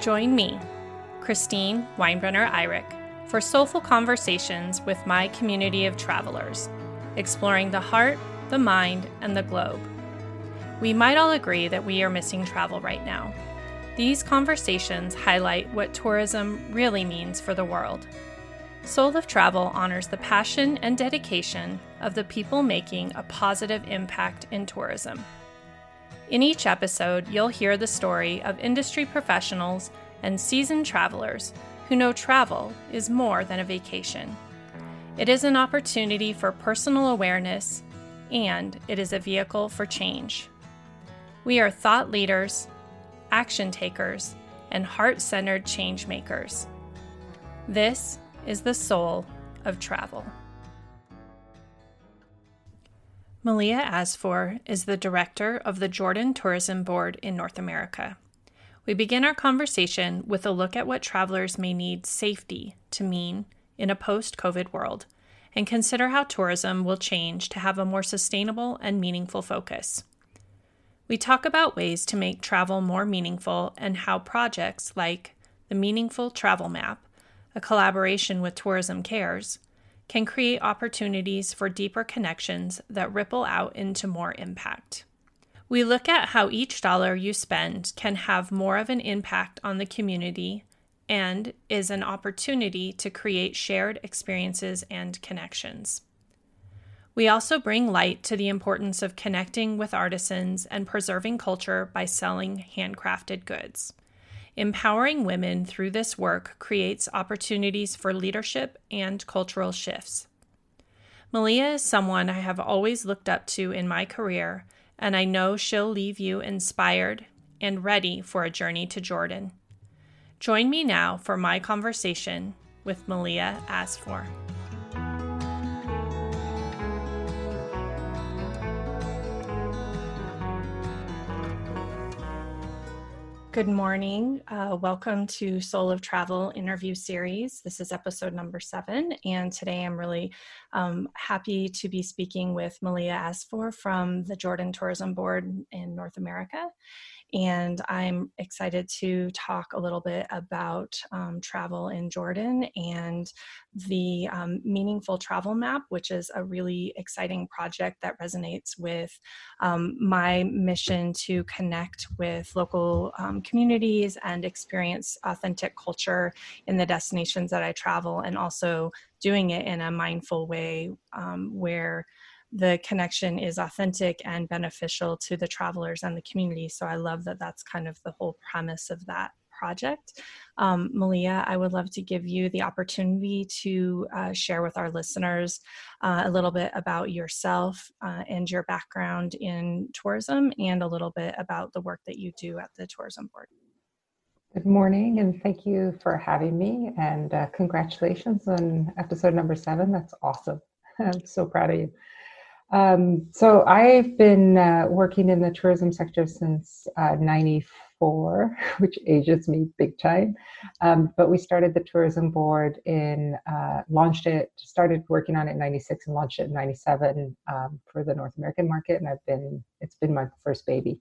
Join me, Christine Weinbrenner Eyrich, for soulful conversations with my community of travelers, exploring the heart, the mind, and the globe. We might all agree that we are missing travel right now. These conversations highlight what tourism really means for the world. Soul of Travel honors the passion and dedication of the people making a positive impact in tourism. In each episode, you'll hear the story of industry professionals and seasoned travelers who know travel is more than a vacation. It is an opportunity for personal awareness, and it is a vehicle for change. We are thought leaders, action takers, and heart centered change makers. This is the soul of travel. Malia Asfour is the director of the Jordan Tourism Board in North America. We begin our conversation with a look at what travelers may need safety to mean in a post COVID world and consider how tourism will change to have a more sustainable and meaningful focus. We talk about ways to make travel more meaningful and how projects like the Meaningful Travel Map, a collaboration with Tourism Cares, can create opportunities for deeper connections that ripple out into more impact. We look at how each dollar you spend can have more of an impact on the community and is an opportunity to create shared experiences and connections. We also bring light to the importance of connecting with artisans and preserving culture by selling handcrafted goods. Empowering women through this work creates opportunities for leadership and cultural shifts. Malia is someone I have always looked up to in my career, and I know she'll leave you inspired and ready for a journey to Jordan. Join me now for my conversation with Malia Asfour. Good morning. Uh, welcome to Soul of Travel interview series. This is episode number seven, and today I'm really um, happy to be speaking with Malia Asfour from the Jordan Tourism Board in North America and I'm excited to talk a little bit about um, travel in Jordan and the um, Meaningful Travel Map, which is a really exciting project that resonates with um, my mission to connect with local um, communities and experience authentic culture in the destinations that I travel, and also doing it in a mindful way um, where the connection is authentic and beneficial to the travelers and the community. So I love that that's kind of the whole premise of that project. Um, Malia, I would love to give you the opportunity to uh, share with our listeners uh, a little bit about yourself uh, and your background in tourism and a little bit about the work that you do at the Tourism Board. Good morning, and thank you for having me. And uh, congratulations on episode number seven. That's awesome. I'm so proud of you. Um, so I've been uh, working in the tourism sector since uh, 94, which ages me big time. Um, but we started the tourism board in, uh, launched it, started working on it in 96 and launched it in 97 um, for the North American market. And I've been, it's been my first baby.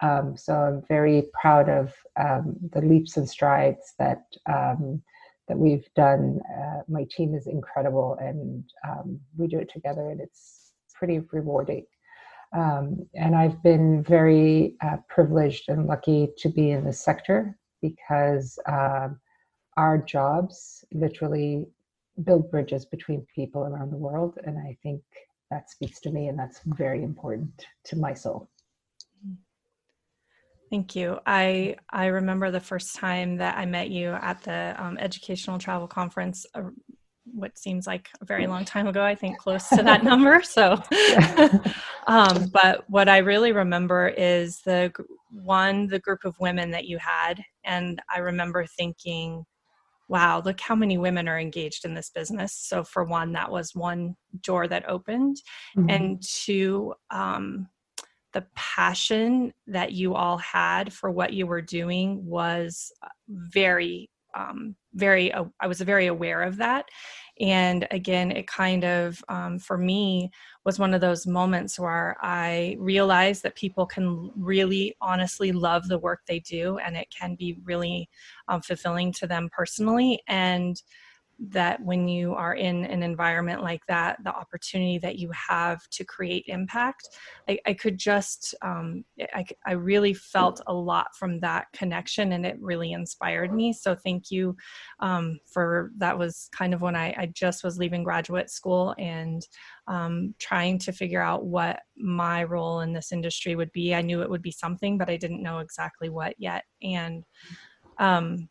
Um, so I'm very proud of um, the leaps and strides that um, that we've done. Uh, my team is incredible, and we do it together, and it's pretty rewarding. Um, and I've been very uh, privileged and lucky to be in this sector because uh, our jobs literally build bridges between people around the world. And I think that speaks to me, and that's very important to my soul. Thank you. I I remember the first time that I met you at the um, educational travel conference uh, what seems like a very long time ago, I think close to that number. So, um, but what I really remember is the one, the group of women that you had. And I remember thinking, wow, look how many women are engaged in this business. So, for one, that was one door that opened. Mm-hmm. And two, um, the passion that you all had for what you were doing was very um, very uh, i was very aware of that. And again it kind of um, for me was one of those moments where i realized that people can really honestly love the work they do and it can be really um, fulfilling to them personally. And that when you are in an environment like that, the opportunity that you have to create impact, I, I could just, um, I, I really felt a lot from that connection and it really inspired me. So thank you um, for that was kind of when I, I just was leaving graduate school and um, trying to figure out what my role in this industry would be. I knew it would be something, but I didn't know exactly what yet. And um,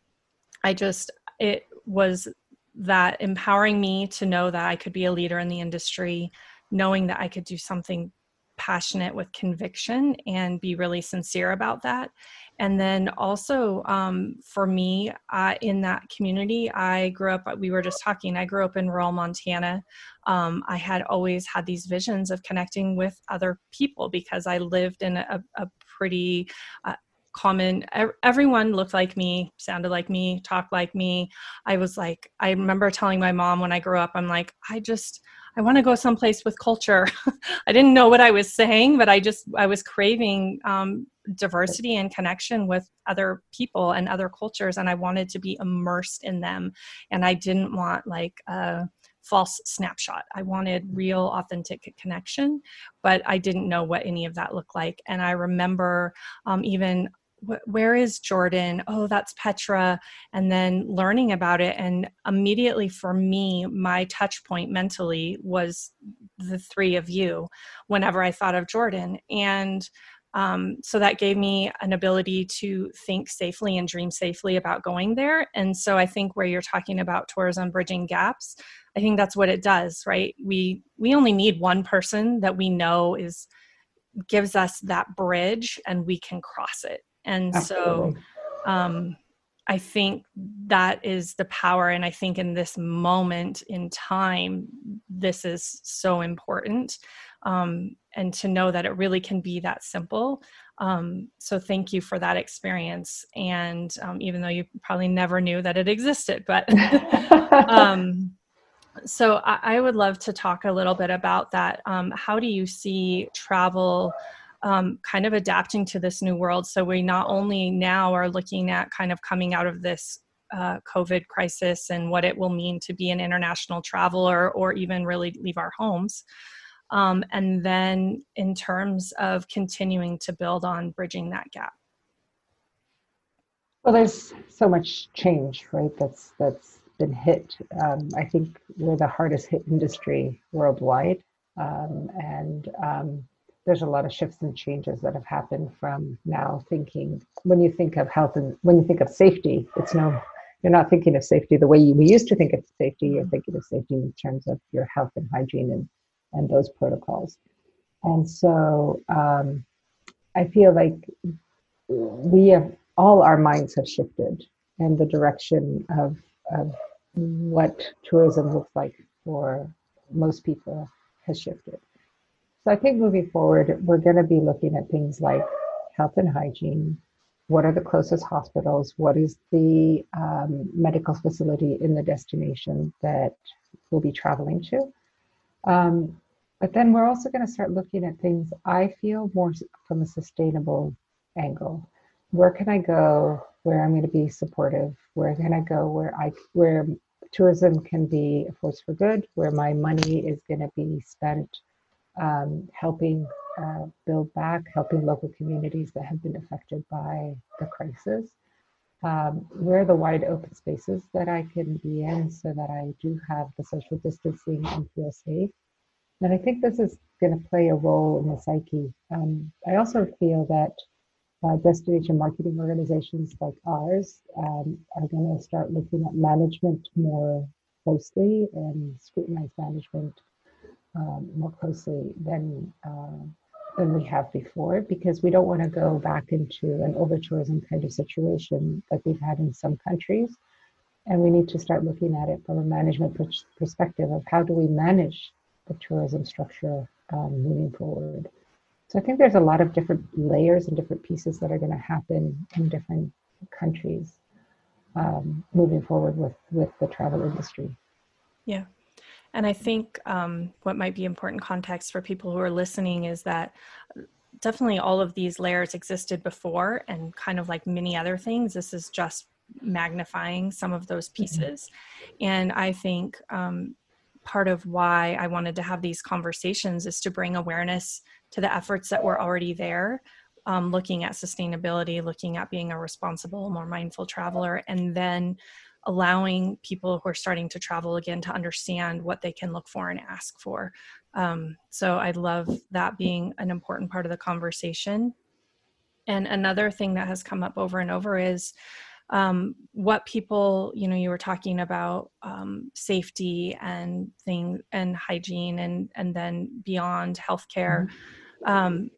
I just, it was that empowering me to know that I could be a leader in the industry, knowing that I could do something passionate with conviction and be really sincere about that. And then also um, for me uh, in that community, I grew up, we were just talking, I grew up in rural Montana. Um, I had always had these visions of connecting with other people because I lived in a, a pretty uh, common. Everyone looked like me sounded like me talked like me. I was like i remember telling my mom when i grew up i'm like i just i want to go someplace with culture. I didn't know what i was saying but i just i was craving um, diversity and connection with other people and other cultures and i wanted to be immersed in them. And i didn't want like a false snapshot. I wanted real authentic connection but i didn't know what any of that looked like. And i remember um, even where is Jordan? Oh, that's Petra. And then learning about it. And immediately for me, my touch point mentally was the three of you whenever I thought of Jordan. And um, so that gave me an ability to think safely and dream safely about going there. And so I think where you're talking about tourism bridging gaps, I think that's what it does, right? We we only need one person that we know is gives us that bridge and we can cross it and Absolutely. so um, I think that is the power. And I think in this moment in time, this is so important. Um, and to know that it really can be that simple. Um, so thank you for that experience. And um, even though you probably never knew that it existed, but um, so I, I, would love to talk a little bit about that. Um, how do you see travel? Um, kind of adapting to this new world. So we not only now are looking at kind of coming out of this uh, COVID crisis and what it will mean to be an international traveler or even really leave our homes. Um, and then in terms of continuing to build on bridging that gap. Well, there's so much change, right? That's that's been hit. Um, I think we're the hardest hit industry worldwide, um, and um, there's a lot of shifts and changes that have happened from now thinking when you think of health and when you think of safety it's no you're not thinking of safety the way you, we used to think of safety. You're thinking of safety in terms of your health and hygiene and and those protocols. And so um, i feel like we have all our minds have shifted and the direction of of what tourism looks like for most people has shifted so I think moving forward, we're going to be looking at things like health and hygiene. What are the closest hospitals? What is the um, medical facility in the destination that we'll be traveling to? Um, but then we're also going to start looking at things I feel more from a sustainable angle. Where can I go where I'm going to be supportive? Where can I go where I where tourism can be a force for good, where my money is going to be spent um, helping uh, build back, helping local communities that have been affected by the crisis. Um, where the wide open spaces that I can be in so that I do have the social distancing and feel safe? And I think this is going to play a role in the psyche. Um, I also feel that uh, destination marketing organizations like ours um, are going to start looking at management more closely and scrutinize management um, more closely than uh, than we have before because we don't want to go back into an over tourism kind of situation like we've had in some countries and we need to start looking at it from a management perspective of how do we manage the tourism structure um, moving forward so i think there's a lot of different layers and different pieces that are going to happen in different countries um, moving forward with with the travel industry. Yeah. And I think um, what might be important context for people who are listening is that definitely all of these layers existed before, and kind of like many other things, this is just magnifying some of those mm-hmm. pieces. Mm-hmm. And I think um, part of why I wanted to have these conversations is to bring awareness to the efforts that were already there. Um, looking at sustainability, looking at being a responsible, more mindful traveler, and then allowing people who are starting to travel again to understand what they can look for and ask for. Um, so I love that being an important part of the conversation. And another thing that has come up over and over is um, what people, you know, you were talking about um, safety and thing and hygiene and and then beyond healthcare. Mm-hmm. Um,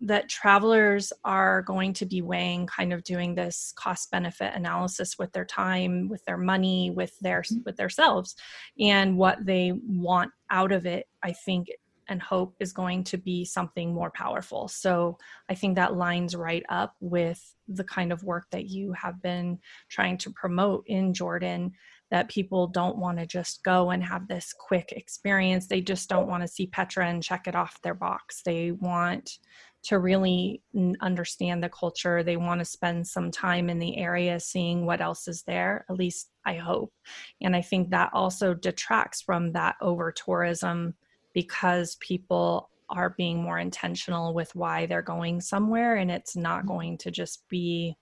that travelers are going to be weighing kind of doing this cost benefit analysis with their time with their money with their mm-hmm. with themselves and what they want out of it i think and hope is going to be something more powerful. So i think that lines right up with the kind of work that you have been trying to promote in jordan that people don't want to just go and have this quick experience. They just don't want to see petra and check it off their box. They want to really understand the culture. They want to spend some time in the area seeing what else is there, at least I hope. And I think that also detracts from that over tourism because people are being more intentional with why they're going somewhere and it's not mm-hmm. going to just be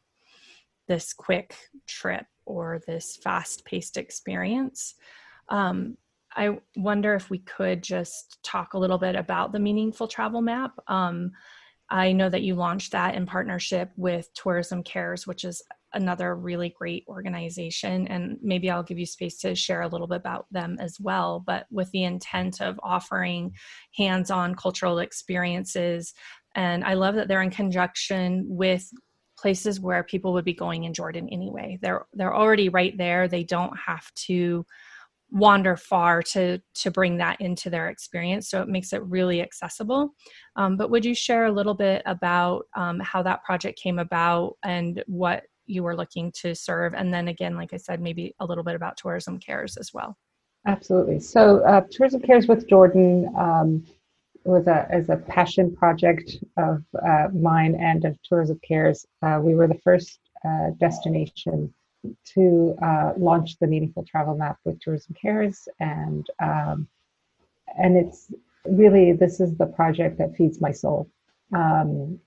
this quick trip or this fast paced experience. Um, I wonder if we could just talk a little bit about the meaningful travel map. Um, I know that you launched that in partnership with Tourism Cares, which is another really great organization. And maybe I'll give you space to share a little bit about them as well, but with the intent of offering hands on cultural experiences. And I love that they're in conjunction with places where people would be going in Jordan anyway. They're they're already right there. They don't have to wander far to to bring that into their experience. So it makes it really accessible. Um, but would you share a little bit about um, how that project came about and what you were looking to serve? And then again like i said maybe a little bit about tourism cares as well. Absolutely. So uh, tourism cares with jordan um, was a as a passion project of uh, mine and of tourism cares. Uh, we were the first uh, destination to uh, launch the meaningful travel map with tourism cares. And um, and it's really this is the project that feeds my soul. Um,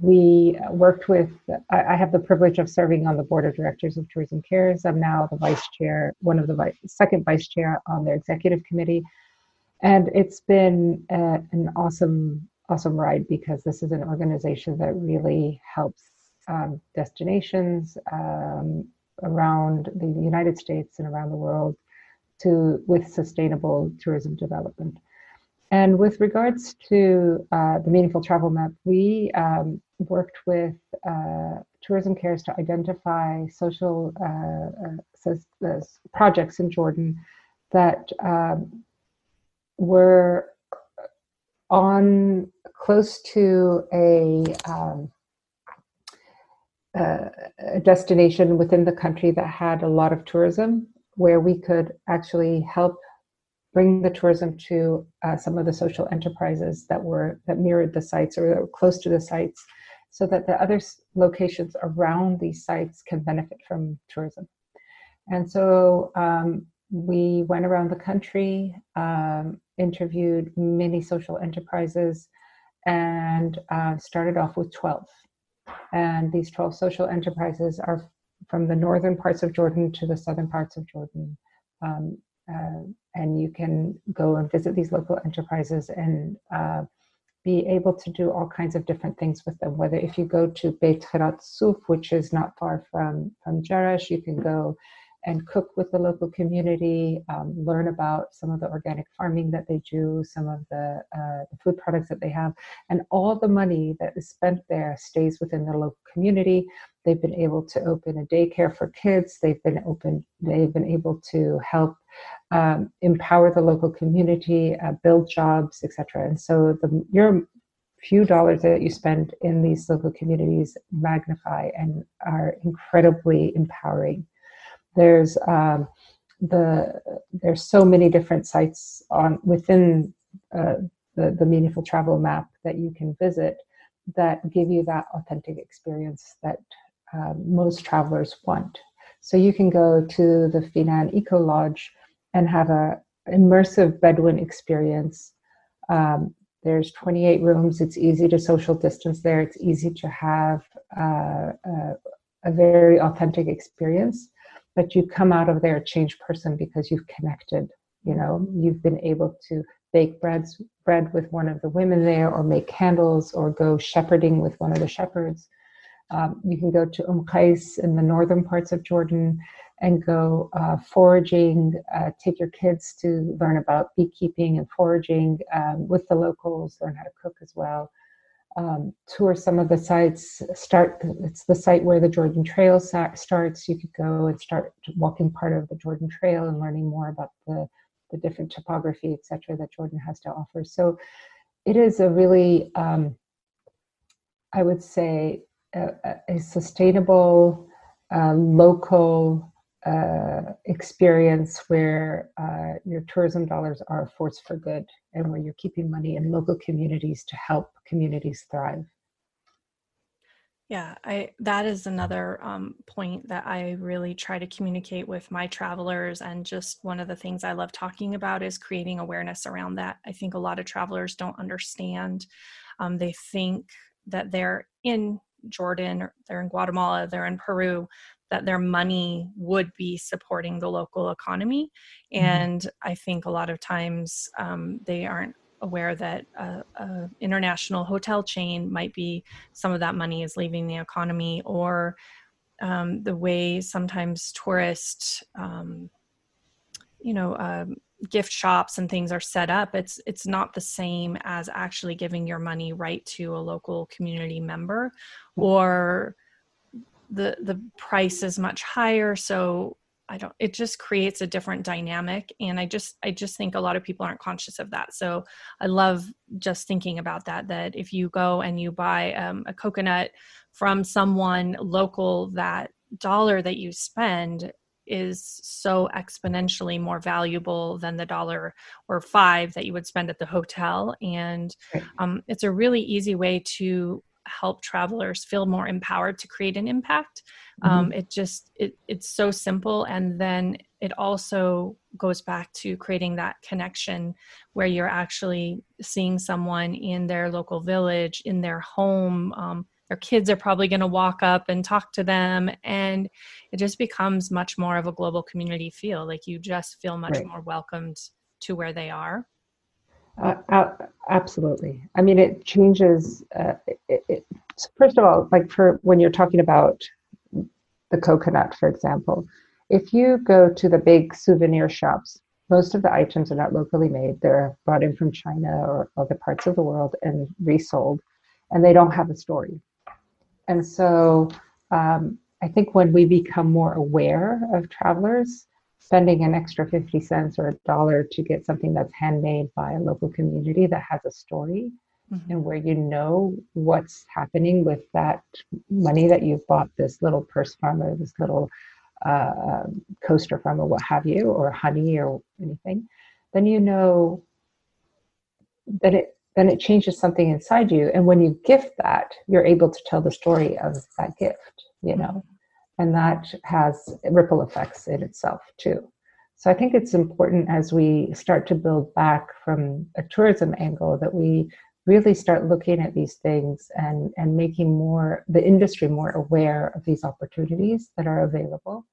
we worked with I, have the privilege of serving on the board of directors of tourism cares. I'm now the vice chair one of the vice, second vice chair on their executive committee. And it's been a, an awesome awesome ride because this is an organization that really helps um, destinations um, around the United States and around the world to with sustainable tourism development. And with regards to uh, the meaningful travel map, we um, worked with uh, Tourism Cares to identify social uh, uh projects in Jordan that um, were on close to a um, uh, a destination within the country that had a lot of tourism where we could actually help bring the tourism to uh, some of the social enterprises that were that mirrored the sites or that were close to the sites so that the other locations around these sites can benefit from tourism. And so um, we went around the country um, interviewed many social enterprises and uh, started off with 12 and these 12 social enterprises are from the northern parts of Jordan to the southern parts of Jordan. Um, uh, and you can go and visit these local enterprises and uh, be able to do all kinds of different things with them. Whether if you go to Beit Khirat Suf, which is not far from, from Jerash, you can go and cook with the local community, um, learn about some of the organic farming that they do, some of the, uh, the, food products that they have, and all the money that is spent there stays within the local community. They've been able to open a daycare for kids. They've been open. They've been able to help um, empower the local community, uh, build jobs, etc. And so the your few dollars that you spend in these local communities magnify and are incredibly empowering there's um, the there's so many different sites on within uh, the the meaningful travel map that you can visit that give you that authentic experience that um, most travelers want. So you can go to the Feynan Eco Lodge and have a immersive Bedouin experience. Um, there's 28 rooms. It's easy to social distance there. It's easy to have uh, uh, a very authentic experience. But you come out of there a changed person because you've connected. You know, you've been able to bake breads, bread with one of the women there, or make candles, or go shepherding with one of the shepherds. Um, you can go to Umm Qais in the northern parts of Jordan and go uh, foraging, uh, take your kids to learn about beekeeping and foraging um, with the locals, learn how to cook as well. Um, tour some of the sites. Start. It's the site where the Jordan Trail starts. You could go and start walking part of the Jordan Trail and learning more about the the different topography, etc., that Jordan has to offer. So, it is a really, um, I would say, a, a sustainable, uh, local uh, experience where uh, your tourism dollars are a force for good and where you're keeping money in local communities to help communities thrive. Yeah, I that is another um, point that I really try to communicate with my travelers, and just one of the things I love talking about is creating awareness around that. I think a lot of travelers don't understand. Um, they think that they're in Jordan, they're in Guatemala, they're in Peru, that their money would be supporting the local economy. Mm-hmm. And I think a lot of times um, they aren't aware that a, a, international hotel chain might be some of that money is leaving the economy or um, the way sometimes tourist um, you know um, gift shops and things are set up it's it's not the same as actually giving your money right to a local community member or the the price is much higher. So i don't it just creates a different dynamic. And i just i just think a lot of people aren't conscious of that. So i love just thinking about that that if you go and you buy um, a coconut from someone local that dollar that you spend is so exponentially more valuable than the dollar or five that you would spend at the hotel. And um, it's a really easy way to help travelers feel more empowered to create an impact. Mm-hmm. Um, it just it, it's so simple, and then it also goes back to creating that connection where you're actually seeing someone in their local village, in their home. Um, their kids are probably going to walk up and talk to them and it just becomes much more of a global community feel like you just feel much right. more welcomed to where they are uh, absolutely. I mean it changes uh, it, it, first of all like for when you're talking about the coconut for example if you go to the big souvenir shops most of the items are not locally made. They're brought in from china or other parts of the world and resold and they don't have a story. And so um, I think when we become more aware of travelers, spending an extra 50 cents or a dollar to get something that's handmade by a local community that has a story mm-hmm. and where you know what's happening with that money that you've bought this little purse from or this little uh, coaster from or what have you, or honey or anything, then you know that it then it changes something inside you. And when you gift that, you're able to tell the story of that gift, you know, and that has ripple effects in itself too. So I think it's important as we start to build back from a tourism angle that we really start looking at these things and, and making more the industry more aware of these opportunities that are available.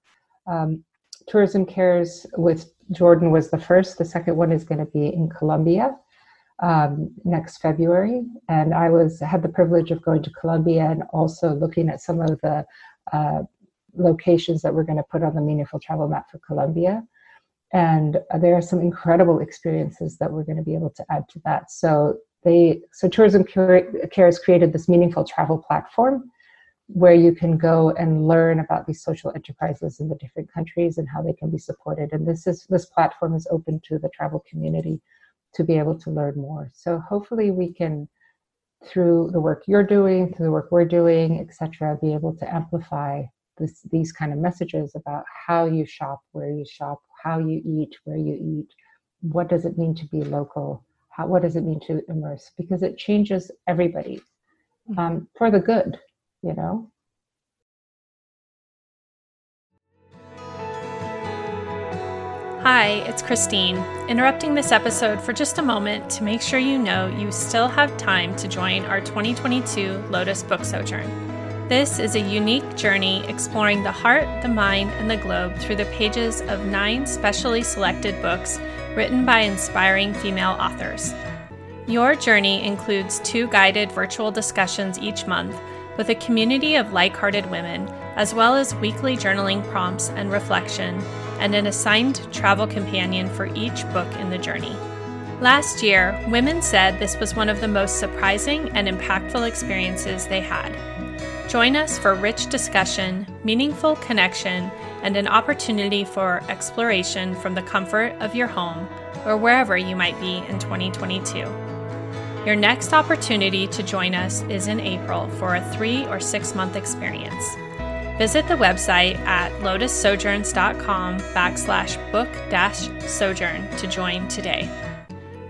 Um, Tourism Cares with Jordan was the first. The second one is going to be in Colombia um, next February, and I was had the privilege of going to Colombia and also looking at some of the uh, locations that we're going to put on the meaningful travel map for Colombia. And there are some incredible experiences that we're going to be able to add to that. So they so Tourism Care has created this meaningful travel platform where you can go and learn about these social enterprises in the different countries and how they can be supported. And this is this platform is open to the travel community to be able to learn more. So hopefully we can, through the work you're doing, through the work we're doing, etc., be able to amplify this, these kind of messages about how you shop, where you shop, how you eat, where you eat. What does it mean to be local? How, what does it mean to immerse? Because it changes everybody mm-hmm. um, for the good, you know. Hi, it's Christine, interrupting this episode for just a moment to make sure you know you still have time to join our 2022 Lotus Book Sojourn. This is a unique journey exploring the heart, the mind, and the globe through the pages of nine specially selected books written by inspiring female authors. Your journey includes two guided virtual discussions each month with a community of like hearted women, as well as weekly journaling prompts and reflection and an assigned travel companion for each book in the journey. Last year, women said this was one of the most surprising and impactful experiences they had. Join us for rich discussion, meaningful connection, and an opportunity for exploration from the comfort of your home or wherever you might be in 2022. Your next opportunity to join us is in April for a three or six month experience. Visit the website at lotussojourns.com backslash book dash sojourn to join today.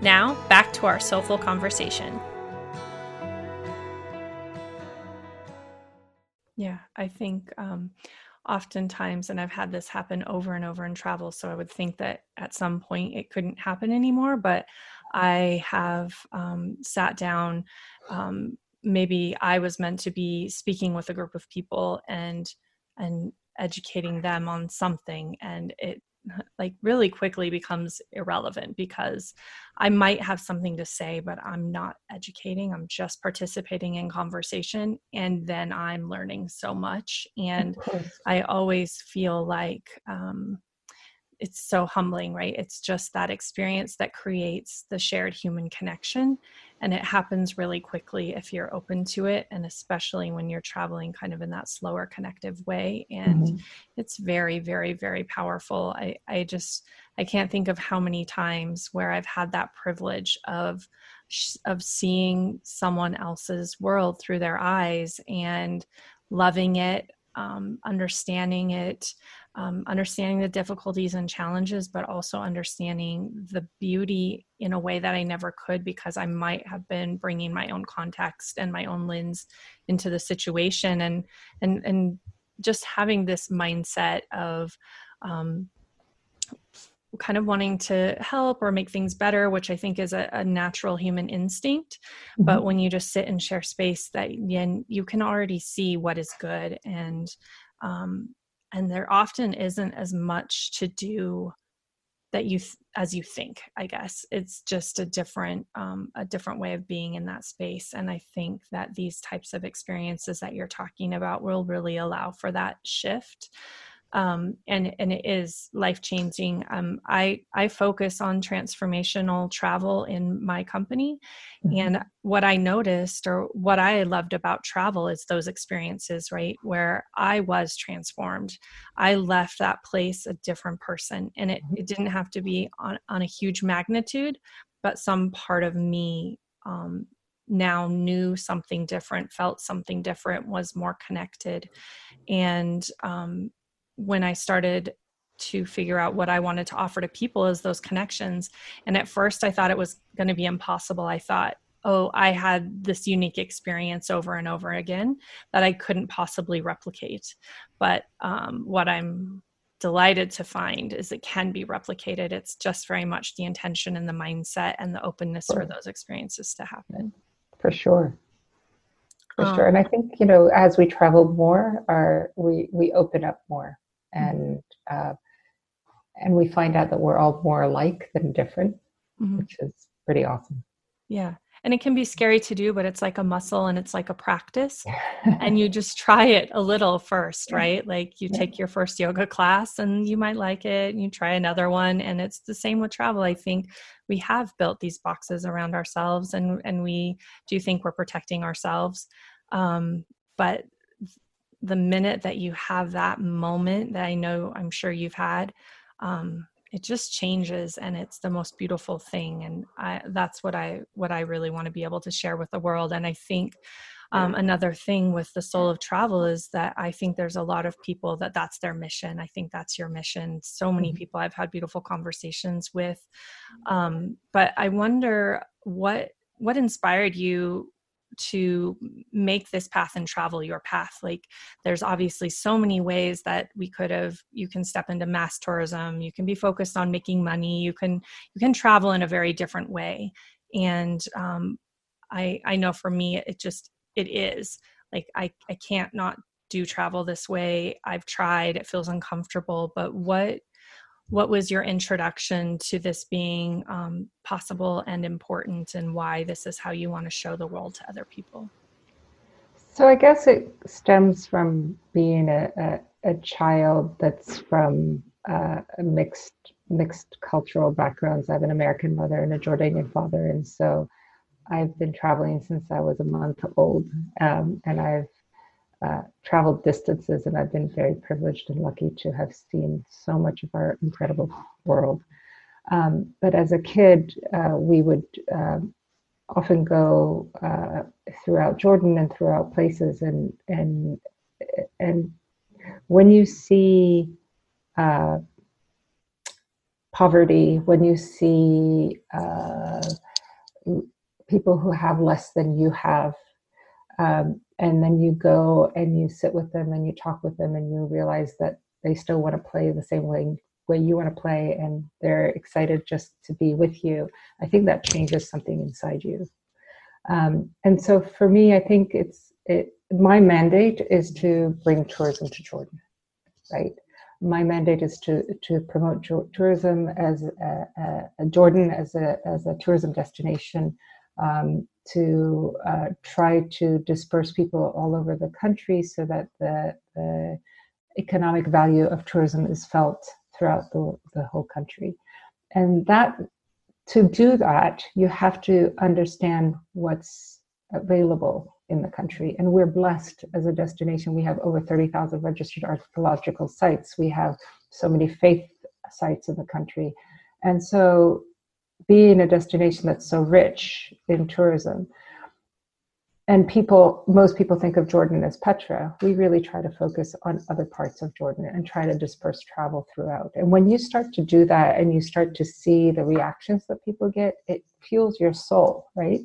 Now, back to our soulful conversation. Yeah, I think um, oftentimes, and I've had this happen over and over in travel, so I would think that at some point it couldn't happen anymore, but I have um, sat down um, maybe I was meant to be speaking with a group of people and and educating them on something and it like really quickly becomes irrelevant because I might have something to say, but I'm not educating. I'm just participating in conversation. And then I'm learning so much. And I always feel like um, it's so humbling, right? It's just that experience that creates the shared human connection and it happens really quickly if you're open to it and especially when you're traveling kind of in that slower connective way and mm-hmm. it's very very very powerful i i just i can't think of how many times where i've had that privilege of of seeing someone else's world through their eyes and loving it um, understanding it um, understanding the difficulties and challenges, but also understanding the beauty in a way that I never could because I might have been bringing my own context and my own lens into the situation, and and and just having this mindset of um, kind of wanting to help or make things better, which I think is a, a natural human instinct. Mm-hmm. But when you just sit and share space, that you, you can already see what is good and um, and there often isn't as much to do that you th- as you think i guess. It's just a different um, a different way of being in that space and i think that these types of experiences that you're talking about will really allow for that shift um, and and it is life changing. Um, I I focus on transformational travel in my company, mm-hmm. and what I noticed or what I loved about travel is those experiences, right, where I was transformed. I left that place a different person, and it mm-hmm. it didn't have to be on on a huge magnitude, but some part of me um, now knew something different, felt something different, was more connected, and um, when I started to figure out what I wanted to offer to people is those connections. And at first, I thought it was going to be impossible. I thought, oh, I had this unique experience over and over again that I couldn't possibly replicate. But um, what I'm delighted to find is it can be replicated. It's just very much the intention and the mindset and the openness for those experiences to happen. For sure for um, sure and i think you know as we travel more our we we open up more and uh, and we find out that we're all more alike than different mm-hmm. which is pretty awesome. Yeah. And it can be scary to do but it's like a muscle and it's like a practice. And you just try it a little first right? Like you take your first yoga class and you might like it and you try another one. And it's the same with travel. I think we have built these boxes around ourselves and and we do think we're protecting ourselves. Um, but the minute that you have that moment that I know I'm sure you've had, um, it just changes and it's the most beautiful thing. And I, that's what I what I really want to be able to share with the world. And I think um, another thing with the soul of travel is that I think there's a lot of people that that's their mission. I think that's your mission. So many mm-hmm. people I've had beautiful conversations with, um, but I wonder what what inspired you to make this path and travel your path. Like there's obviously so many ways that we could have you can step into mass tourism you can be focused on making money you can you can travel in a very different way. And um, i i know for me it just it is. Like i i can't not do travel this way. I've tried. It feels uncomfortable. But what what was your introduction to this being um, possible and important and why this is how you want to show the world to other people? So i guess it stems from being a, a, a child that's from uh, a mixed mixed cultural backgrounds i have an american mother and a jordanian father. And so i've been traveling since i was a month old um, and i've uh, traveled distances, and I've been very privileged and lucky to have seen so much of our incredible world. Um, but as a kid, uh, we would uh, often go uh, throughout Jordan and throughout places, and and and when you see uh, poverty, when you see uh, people who have less than you have, um, and then you go and you sit with them and you talk with them and you realize that they still want to play the same way way you want to play and they're excited just to be with you. I think that changes something inside you. Um, and so for me i think it's it my mandate is to bring tourism to jordan right? My mandate is to to promote tourism as a, a, a jordan as a as a tourism destination. Um, to uh, try to disperse people all over the country so that the, the economic value of tourism is felt throughout the, the whole country. And that to do that, you have to understand what's available in the country. And we're blessed as a destination. We have over 30,000 registered archaeological sites. We have so many faith sites in the country. And so being a destination that's so rich in tourism. And people most people think of jordan as petra. We really try to focus on other parts of jordan and try to disperse travel throughout. And when you start to do that and you start to see the reactions that people get it fuels your soul right?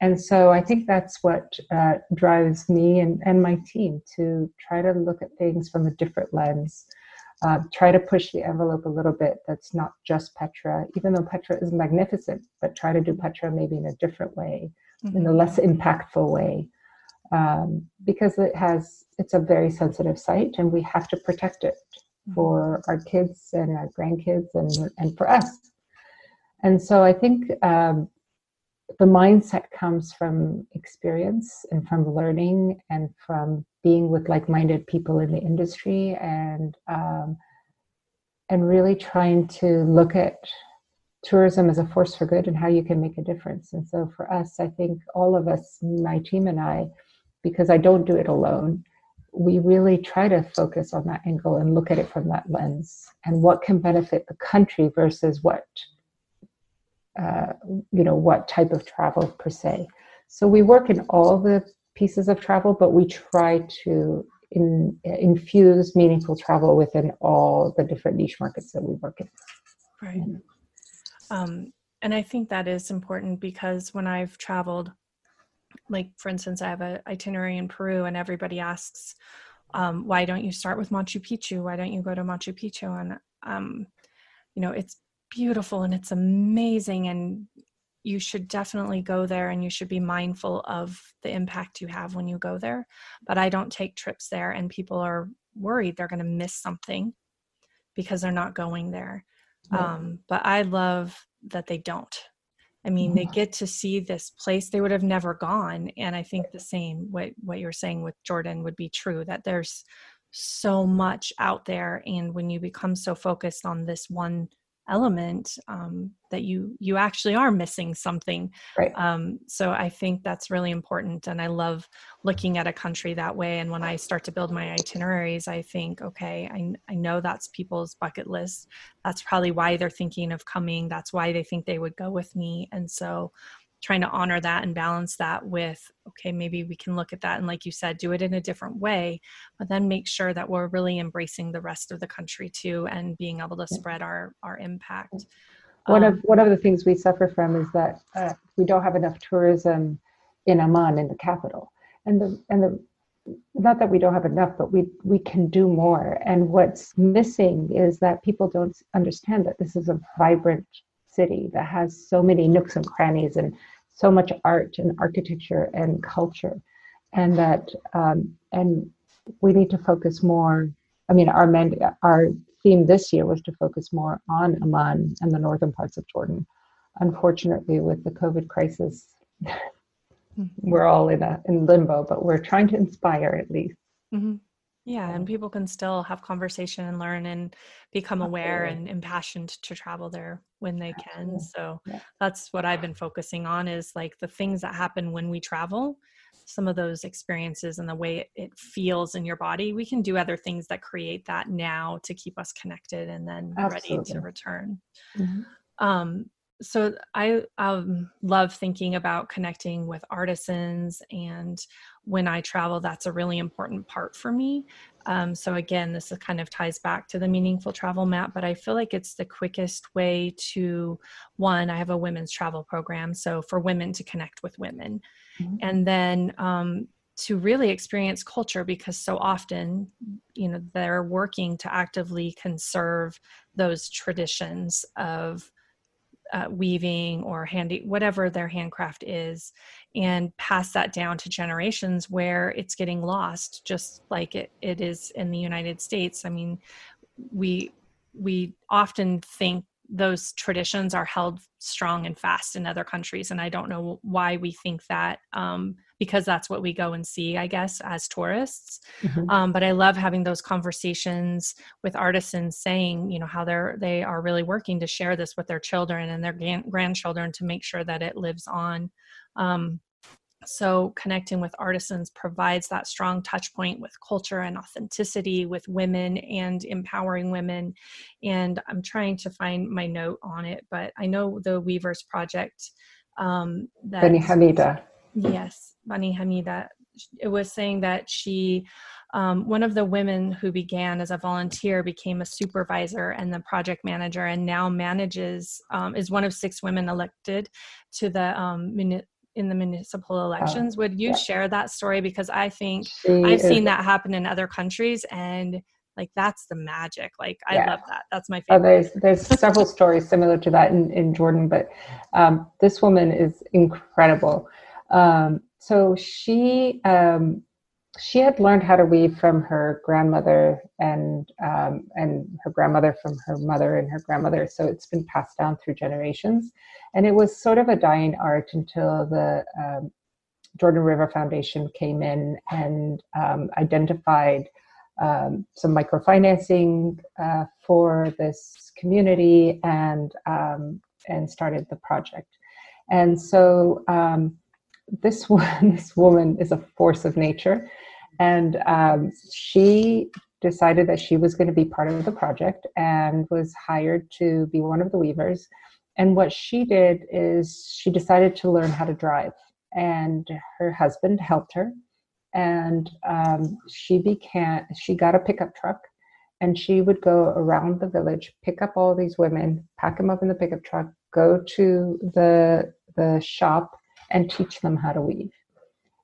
And so i think that's what uh, drives me and, and my team to try to look at things from a different lens uh, try to push the envelope a little bit that's not just Petra, even though Petra is magnificent, but try to do Petra maybe in a different way, mm-hmm. in a less impactful way. Um, because it has it's a very sensitive site and we have to protect it mm-hmm. for our kids and our grandkids and and for us and so i think um, the mindset comes from experience and from learning and from being with like-minded people in the industry and um, and really trying to look at tourism as a force for good and how you can make a difference. And so for us i think all of us my team and i because i don't do it alone we really try to focus on that angle and look at it from that lens and what can benefit the country versus what uh, you know what type of travel per se. So we work in all the pieces of travel but we try to in, infuse meaningful travel within all the different niche markets that we work in. Right. Um, and i think that is important because when i've traveled like for instance i have an itinerary in peru and everybody asks um, why don't you start with machu picchu? Why don't you go to machu picchu? And um, you know it's beautiful and it's amazing and you should definitely go there and you should be mindful of the impact you have when you go there. But i don't take trips there and people are worried they're going to miss something because they're not going there. Um, but i love that they don't. I mean they get to see this place they would have never gone and i think the same what what you're saying with jordan would be true that there's so much out there and when you become so focused on this one element um, that you you actually are missing something. Right. um, so i think that's really important and i love looking at a country that way and when i start to build my itineraries i think okay i, I know that's people's bucket list. That's probably why they're thinking of coming. That's why they think they would go with me. And so trying to honor that and balance that with okay, maybe we can look at that and, like you said, do it in a different way, but then make sure that we're really embracing the rest of the country too and being able to spread our our impact. One um, of one of the things we suffer from is that uh, we don't have enough tourism in Amman, in the capital, and the and the not that we don't have enough, but we we can do more. And what's missing is that people don't understand that this is a vibrant city that has so many nooks and crannies and so much art and architecture and culture, and that um, and we need to focus more. I mean, our men, our theme this year was to focus more on Amman and the northern parts of Jordan. Unfortunately, with the COVID crisis, mm-hmm. we're all in a in limbo, but we're trying to inspire at least. Mm-hmm. Yeah, and people can still have conversation and learn and become aware and impassioned to travel there when they can. So yeah. that's what I've been focusing on is like the things that happen when we travel, some of those experiences and the way it feels in your body. We can do other things that create that now to keep us connected and then Absolutely. ready to return. Mm-hmm. Um, so I um, love thinking about connecting with artisans, and when I travel, that's a really important part for me. Um, so again, this kind of ties back to the meaningful travel map, but I feel like it's the quickest way to one. I have a women's travel program, so for women to connect with women, mm-hmm. and then um, to really experience culture because so often you know they're working to actively conserve those traditions of uh, weaving or handy whatever their handcraft is and pass that down to generations where it's getting lost just like it, it is in the united states. I mean we we often think those traditions are held strong and fast in other countries and i don't know why we think that um, because that's what we go and see i guess as tourists mm-hmm. um, but i love having those conversations with artisans saying you know how they're they are really working to share this with their children and their grandchildren to make sure that it lives on um, so connecting with artisans provides that strong touch point with culture and authenticity with women and empowering women and i'm trying to find my note on it but i know the weavers project um that Bani Hamida. Yes Bani Hamida it was saying that she um, one of the women who began as a volunteer became a supervisor and the project manager and now manages um, is one of six women elected to the um, in the municipal elections. Would you yeah. share that story? Because I think she I've is, seen that happen in other countries and like that's the magic. Like I yeah. love that. That's my favorite. Oh, there's there's several stories similar to that in, in Jordan, but um, this woman is incredible. Um, so she um, she had learned how to weave from her grandmother and um, and her grandmother from her mother and her grandmother. So it's been passed down through generations, and it was sort of a dying art until the um, Jordan River Foundation came in and um, identified um, some microfinancing uh, for this community and um, and started the project. And so um, this this woman is a force of nature, and um, she decided that she was going to be part of the project and was hired to be one of the weavers. And what she did is she decided to learn how to drive, and her husband helped her. And um, she began. She got a pickup truck, and she would go around the village, pick up all these women, pack them up in the pickup truck, go to the the shop, and teach them how to weave.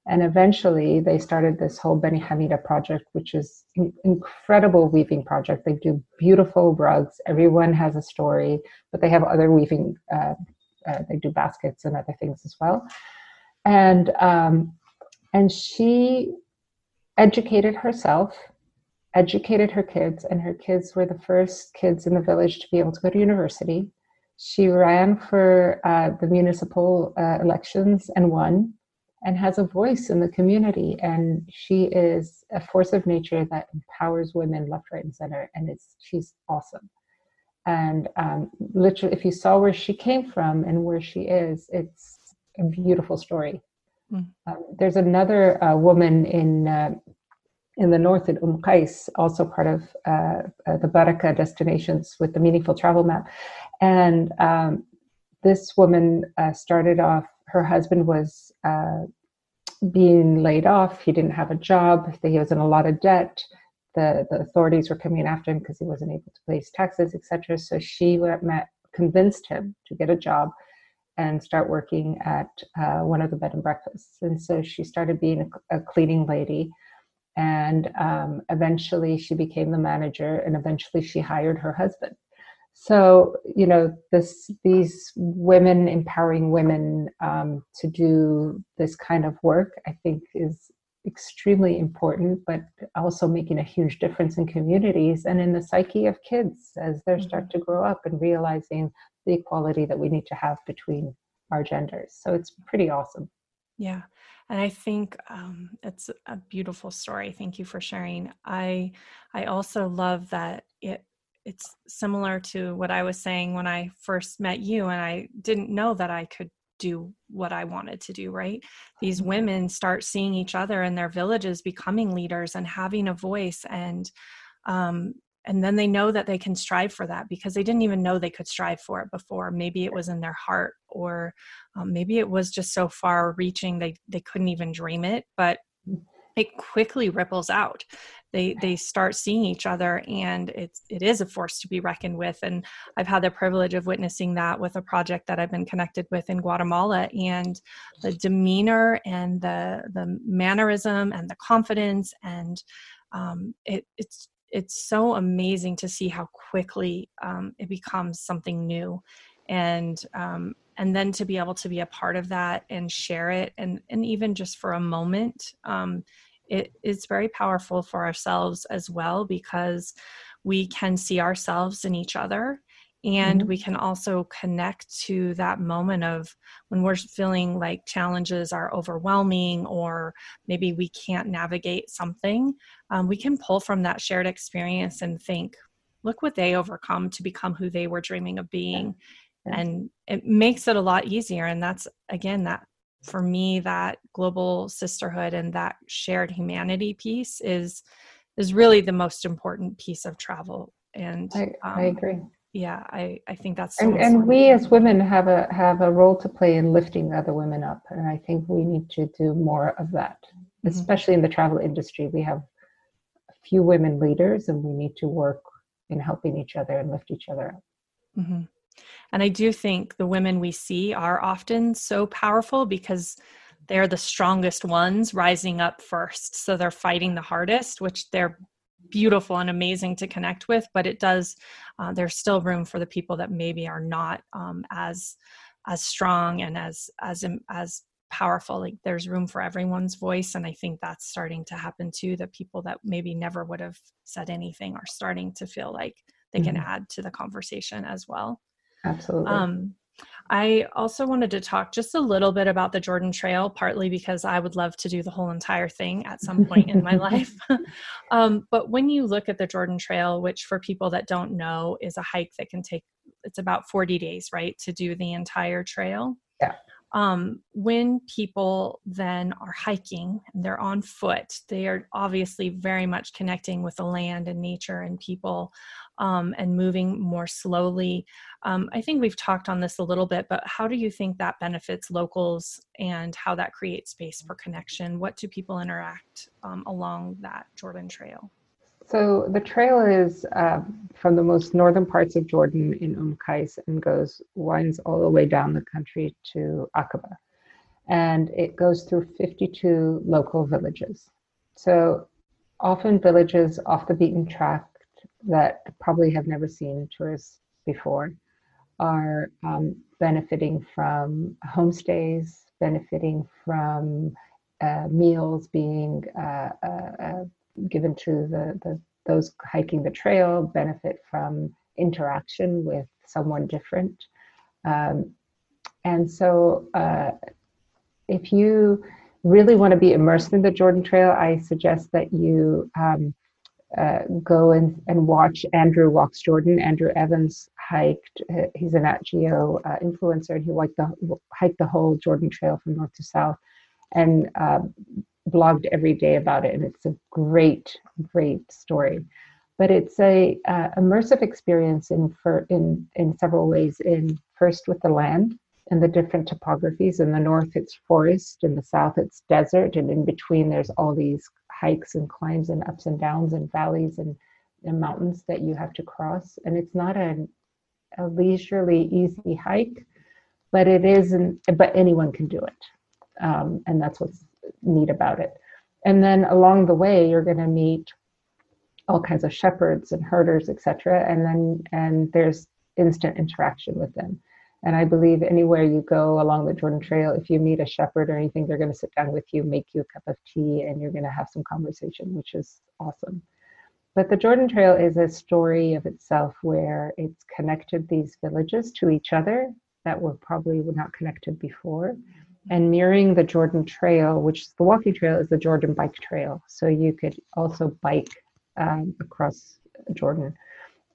And eventually they started this whole Bani Hamida project, which is an incredible weaving project. They do beautiful rugs. Everyone has a story, but they have other weaving, uh, uh, they do baskets and other things as well. And, um, and she educated herself, educated her kids, and her kids were the first kids in the village to be able to go to university. She ran for uh, the municipal uh, elections and won and has a voice in the community. And she is a force of nature that empowers women left, right, and center. And it's she's awesome. And um, literally, if you saw where she came from and where she is, it's a beautiful story. Mm. Um, there's another uh, woman in uh, in the north in Umm Qais, also part of uh, uh the Baraka destinations with the meaningful travel map. And um, this woman uh, started off, her husband was uh, being laid off. He didn't have a job. He was in a lot of debt. The, the authorities were coming after him because he wasn't able to pay his taxes, etc. So she met, convinced him to get a job and start working at uh, one of the bed and breakfasts. And so she started being a, a cleaning lady. And um, eventually she became the manager, and eventually she hired her husband. So, you know, this these women empowering women um, to do this kind of work, I think, is extremely important, but also making a huge difference in communities and in the psyche of kids as they start mm-hmm. to grow up and realizing the equality that we need to have between our genders. So it's pretty awesome. Yeah. And I think um, it's a beautiful story. Thank you for sharing. I I also love that it it's similar to what I was saying when I first met you, and I didn't know that I could do what I wanted to do, right? These mm-hmm. women start seeing each other in their villages becoming leaders and having a voice and um, and then they know that they can strive for that because they didn't even know they could strive for it before. Maybe it was in their heart or um, maybe it was just so far reaching they they couldn't even dream it but it quickly ripples out. They they start seeing each other and it's it is a force to be reckoned with. And i've had the privilege of witnessing that with a project that i've been connected with in guatemala and the demeanor and the the mannerism and the confidence and um, it, it's it's so amazing to see how quickly um, it becomes something new. And um, and then to be able to be a part of that and share it and and even just for a moment um, it, it's very powerful for ourselves as well because we can see ourselves in each other and mm-hmm. we can also connect to that moment of when we're feeling like challenges are overwhelming or maybe we can't navigate something um, we can pull from that shared experience and think look what they overcome to become who they were dreaming of being. Yeah. and it makes it a lot easier. And that's again that for me that global sisterhood and that shared humanity piece is is really the most important piece of travel. And i, um, I agree yeah i i think that's so and, and we as women have a have a role to play in lifting other women up and i think we need to do more of that mm-hmm. especially in the travel industry we have a few women leaders and we need to work in helping each other and lift each other up mm-hmm. And I do think the women we see are often so powerful because they're the strongest ones rising up first. So they're fighting the hardest, which they're beautiful and amazing to connect with. But it does, uh, there's still room for the people that maybe are not um, as as strong and as as as powerful like there's room for everyone's voice and i think that's starting to happen too the people that maybe never would have said anything are starting to feel like they mm-hmm. can add to the conversation as well Absolutely. Um, I also wanted to talk just a little bit about the Jordan Trail, partly because I would love to do the whole entire thing at some point in my life. um, but when you look at the Jordan Trail, which for people that don't know is a hike that can take, it's about 40 days, right, to do the entire trail. Yeah. Um, when people then are hiking and they're on foot, they are obviously very much connecting with the land and nature and people um, and moving more slowly. Um, I think we've talked on this a little bit, but how do you think that benefits locals and how that creates space for connection? What do people interact um, along that Jordan Trail? So the trail is uh, from the most northern parts of Jordan in Umm Qais and goes winds all the way down the country to Aqaba, and it goes through 52 local villages. So often villages off the beaten track that probably have never seen tourists before are um, benefiting from homestays, benefiting from uh, meals being uh, uh, uh, given to the, the those hiking the trail, benefit from interaction with someone different. Um, and so, uh, if you really want to be immersed in the Jordan Trail, I suggest that you um, uh, go and, and watch Andrew Walks Jordan. Andrew Evans hiked, uh, he's an Nat Geo uh, influencer, and he hiked the, hiked the whole Jordan Trail from north to south and uh, blogged every day about it. And it's a great, great story. But it's a uh, immersive experience in, for, in, in several ways. In first with the land, and the different topographies. In the north, it's forest. In the south, it's desert. And in between, there's all these hikes and climbs and ups and downs and valleys and, and mountains that you have to cross. And it's not a, a leisurely, easy hike, but it isn't, but anyone can do it. Um, and that's what's neat about it. And then along the way, you're going to meet all kinds of shepherds and herders, etc. And then and there's instant interaction with them. And I believe anywhere you go along the Jordan Trail, if you meet a shepherd or anything, they're going to sit down with you, make you a cup of tea, and you're going to have some conversation, which is awesome. But the Jordan Trail is a story of itself where it's connected these villages to each other that were probably not connected before. And mirroring the Jordan Trail, which is the walking trail, is the Jordan Bike Trail. So you could also bike um, across Jordan.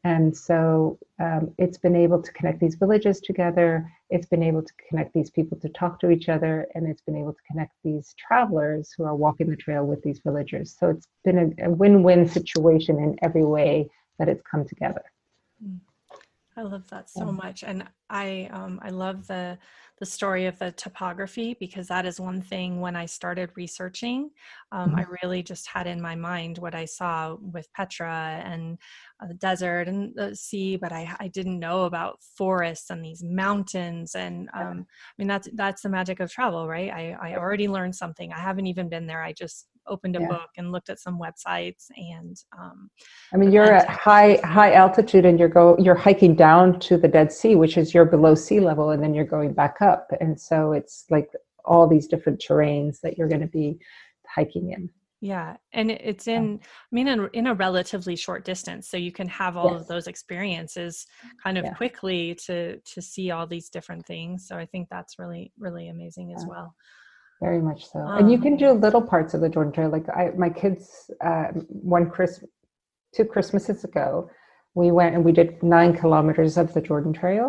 And so um, it's been able to connect these villages together. It's been able to connect these people to talk to each other, and it's been able to connect these travelers who are walking the trail with these villagers. So it's been a, a win win situation in every way that it's come together. Mm. I love that so much, and I um, I love the the story of the topography because that is one thing when I started researching, um, mm-hmm. I really just had in my mind what I saw with Petra and uh, the desert and the sea, but I I didn't know about forests and these mountains, and um, I mean that's that's the magic of travel, right? I I already learned something. I haven't even been there. I just opened a yeah. book and looked at some websites and um, i mean you're at high high altitude and you're go you're hiking down to the dead sea which is you're below sea level and then you're going back up. And so it's like all these different terrains that you're going to be hiking in. Yeah and it's in i mean in, in a relatively short distance so you can have all yes. of those experiences kind of yeah. quickly to to see all these different things. So i think that's really really amazing as well very much so. Um, and you can do um, little parts of the Jordan Trail. Like I, my kids, uh, one Chris, two Christmases ago, we went and we did nine kilometers of the Jordan Trail,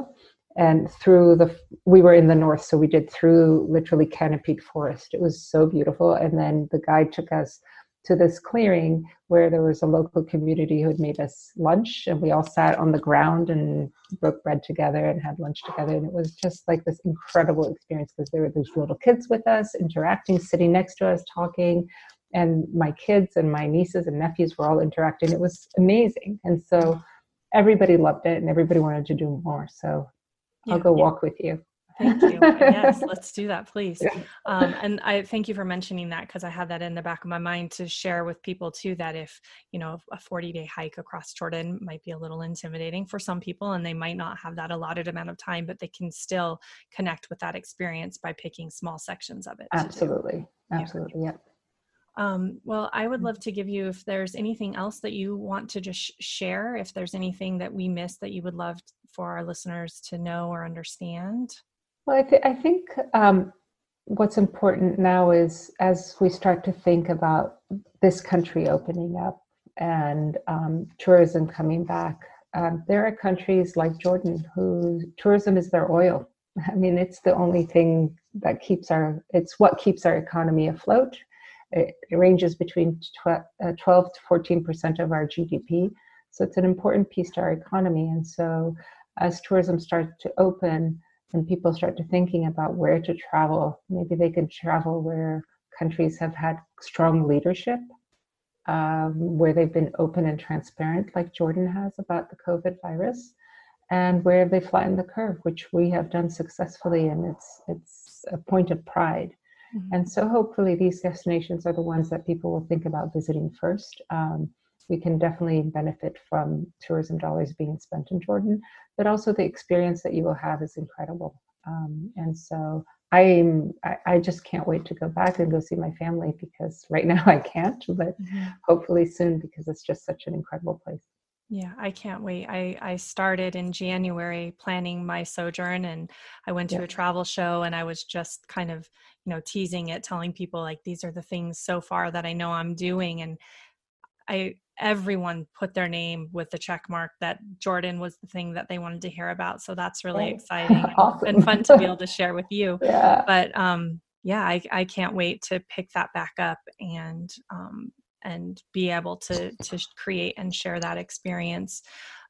and through the we were in the north, so we did through literally canopied forest. It was so beautiful. And then the guide took us to this clearing where there was a local community who had made us lunch and we all sat on the ground and broke bread together and had lunch together. And it was just like this incredible experience because there were these little kids with us interacting sitting next to us talking. And my kids and my nieces and nephews were all interacting. It was amazing. And so everybody loved it and everybody wanted to do more. So i'll go walk with you Thank you. yes, let's do that, please. Yeah. Um, and I thank you for mentioning that because I had that in the back of my mind to share with people too. That if you know a 40 day hike across Jordan might be a little intimidating for some people, and they might not have that allotted amount of time, but they can still connect with that experience by picking small sections of it. Absolutely, absolutely, yeah. Um, well, I would mm. love to give you if there's anything else that you want to just share. If there's anything that we missed that you would love for our listeners to know or understand. Well, I, th- I think um, what's important now is as we start to think about this country opening up and um, tourism coming back, um, there are countries like Jordan who tourism is their oil. I mean, it's the only thing that keeps our, it's what keeps our economy afloat. It, it ranges between tw- uh, 12 to 14% of our GDP. So it's an important piece to our economy. And so as tourism starts to open, and people start to thinking about where to travel, maybe they can travel where countries have had strong leadership, um, where they've been open and transparent, like Jordan has about the COVID virus, and where they flattened the curve, which we have done successfully, and it's it's a point of pride. Mm-hmm. And so, hopefully, these destinations are the ones that people will think about visiting first. Um, we can definitely benefit from tourism dollars being spent in Jordan, but also the experience that you will have is incredible. Um, and so I'm, I, I, just can't wait to go back and go see my family because right now I can't, but mm-hmm. hopefully soon because it's just such an incredible place. Yeah, I can't wait. I, I started in January planning my sojourn and I went to yeah. a travel show and I was just kind of, you know, teasing it, telling people like these are the things so far that I know I'm doing. And I everyone put their name with the check mark that Jordan was the thing that they wanted to hear about. So that's really exciting awesome. and fun to be able to share with you. Yeah. But um, yeah, I, I can't wait to pick that back up and um, and be able to to create and share that experience.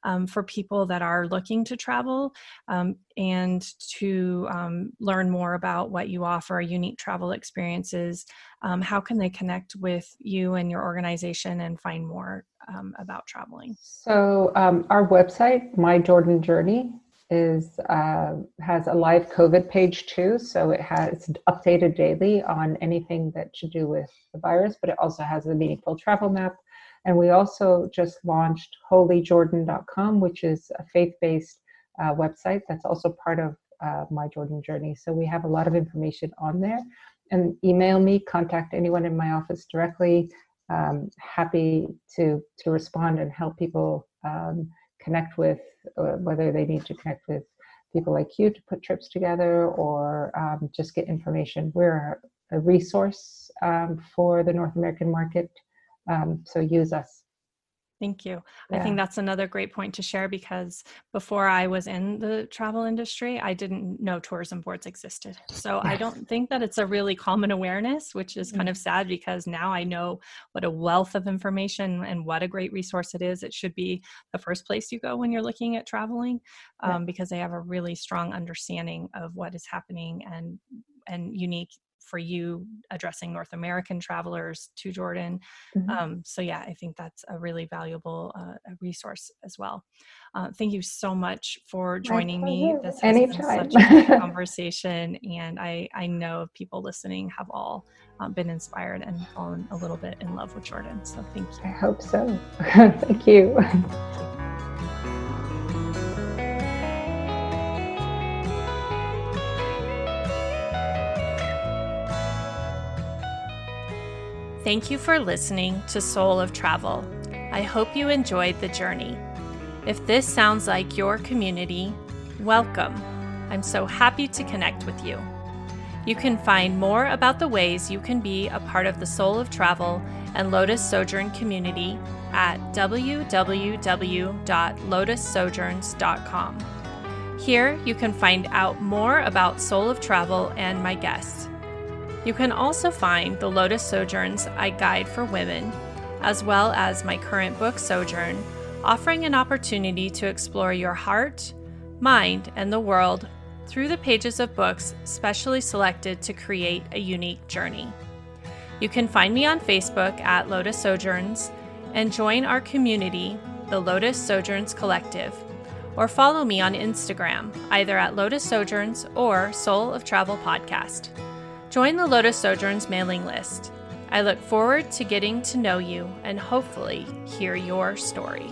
Um, for people that are looking to travel um, and to um, learn more about what you offer, unique travel experiences, um, how can they connect with you and your organization and find more um, about traveling? So, our website, My Jordan Journey, is uh, has a live COVID page too, so it has updated daily on anything that should do with the virus, but it also has a meaningful travel map. And we also just launched holyjordan.com, which is a faith-based uh, website that's also part of uh, my Jordan journey. So we have a lot of information on there. And email me, contact anyone in my office directly. Um, happy to to respond and help people um, connect with, uh, whether they need to connect with people like you to put trips together or um, just get information. We're a resource um, for the North American market, um, so use us. Thank you. Yeah. I think that's another great point to share because before I was in the travel industry, I didn't know tourism boards existed. So I don't think that it's a really common awareness, which is kind mm-hmm. of sad because now I know what a wealth of information and what a great resource it is. It should be the first place you go when you're looking at traveling um, yeah. because they have a really strong understanding of what is happening and and unique for you addressing North American travelers to Jordan. Mm-hmm. Um, so, yeah, I think that's a really valuable uh, resource as well. Uh, thank you so much for joining me. This has Anytime. been such a great conversation, and I, I know people listening have all um, been inspired and fallen a little bit in love with Jordan. So, thank you. I hope so. thank you. Thank you for listening to Soul of Travel. I hope you enjoyed the journey. If this sounds like your community, welcome. I'm so happy to connect with you. You can find more about the ways you can be a part of the Soul of Travel and Lotus Sojourn community at www.lotussojourns.com. Here you can find out more about Soul of Travel and my guests. You can also find the Lotus Sojourns I Guide for Women, as well as my current book, Sojourn, offering an opportunity to explore your heart, mind, and the world through the pages of books specially selected to create a unique journey. You can find me on Facebook at Lotus Sojourns and join our community, the Lotus Sojourns Collective, or follow me on Instagram, either at Lotus Sojourns or Soul of Travel Podcast. Join the Lotus Sojourns mailing list. I look forward to getting to know you and hopefully hear your story.